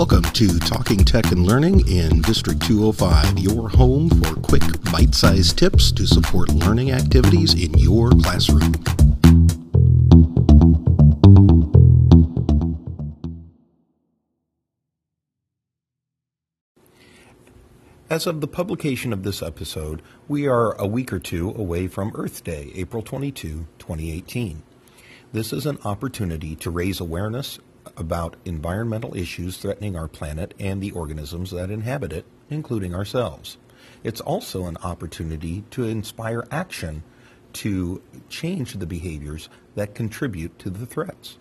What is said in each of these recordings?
Welcome to Talking Tech and Learning in District 205, your home for quick, bite sized tips to support learning activities in your classroom. As of the publication of this episode, we are a week or two away from Earth Day, April 22, 2018. This is an opportunity to raise awareness about environmental issues threatening our planet and the organisms that inhabit it, including ourselves. It's also an opportunity to inspire action to change the behaviors that contribute to the threats.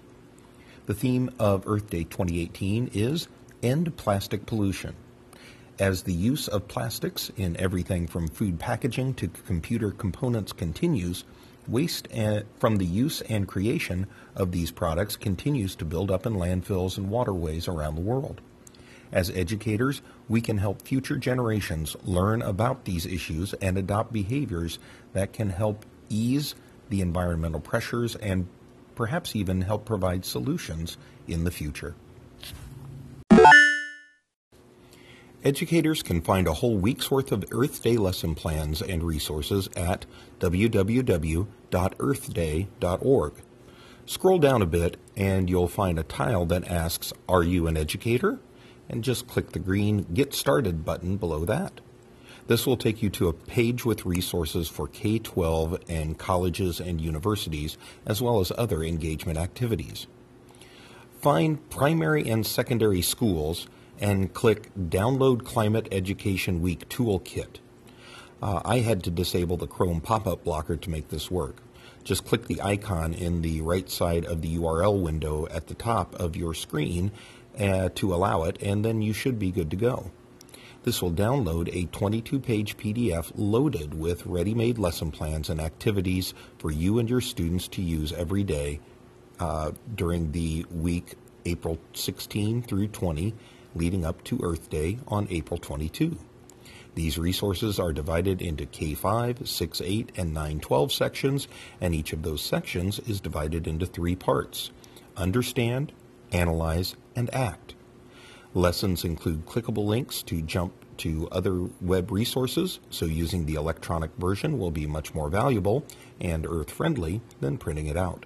The theme of Earth Day 2018 is End Plastic Pollution. As the use of plastics in everything from food packaging to computer components continues, Waste from the use and creation of these products continues to build up in landfills and waterways around the world. As educators, we can help future generations learn about these issues and adopt behaviors that can help ease the environmental pressures and perhaps even help provide solutions in the future. Educators can find a whole week's worth of Earth Day lesson plans and resources at www.earthday.org. Scroll down a bit and you'll find a tile that asks, Are you an educator? And just click the green Get Started button below that. This will take you to a page with resources for K 12 and colleges and universities, as well as other engagement activities. Find primary and secondary schools and click Download Climate Education Week Toolkit. Uh, I had to disable the Chrome pop-up blocker to make this work. Just click the icon in the right side of the URL window at the top of your screen uh, to allow it, and then you should be good to go. This will download a 22-page PDF loaded with ready-made lesson plans and activities for you and your students to use every day uh, during the week April 16 through 20 leading up to Earth Day on April 22. These resources are divided into K5, 6, 8, and 9, 12 sections, and each of those sections is divided into three parts understand, analyze, and act. Lessons include clickable links to jump to other web resources, so using the electronic version will be much more valuable and earth friendly than printing it out.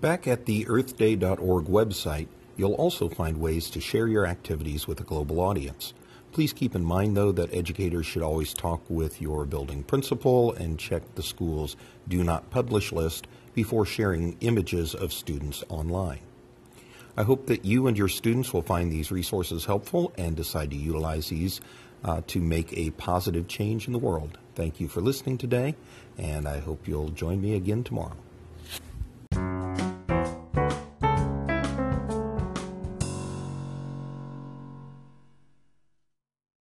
Back at the earthday.org website, you'll also find ways to share your activities with a global audience. Please keep in mind, though, that educators should always talk with your building principal and check the school's Do Not Publish list before sharing images of students online. I hope that you and your students will find these resources helpful and decide to utilize these uh, to make a positive change in the world. Thank you for listening today, and I hope you'll join me again tomorrow.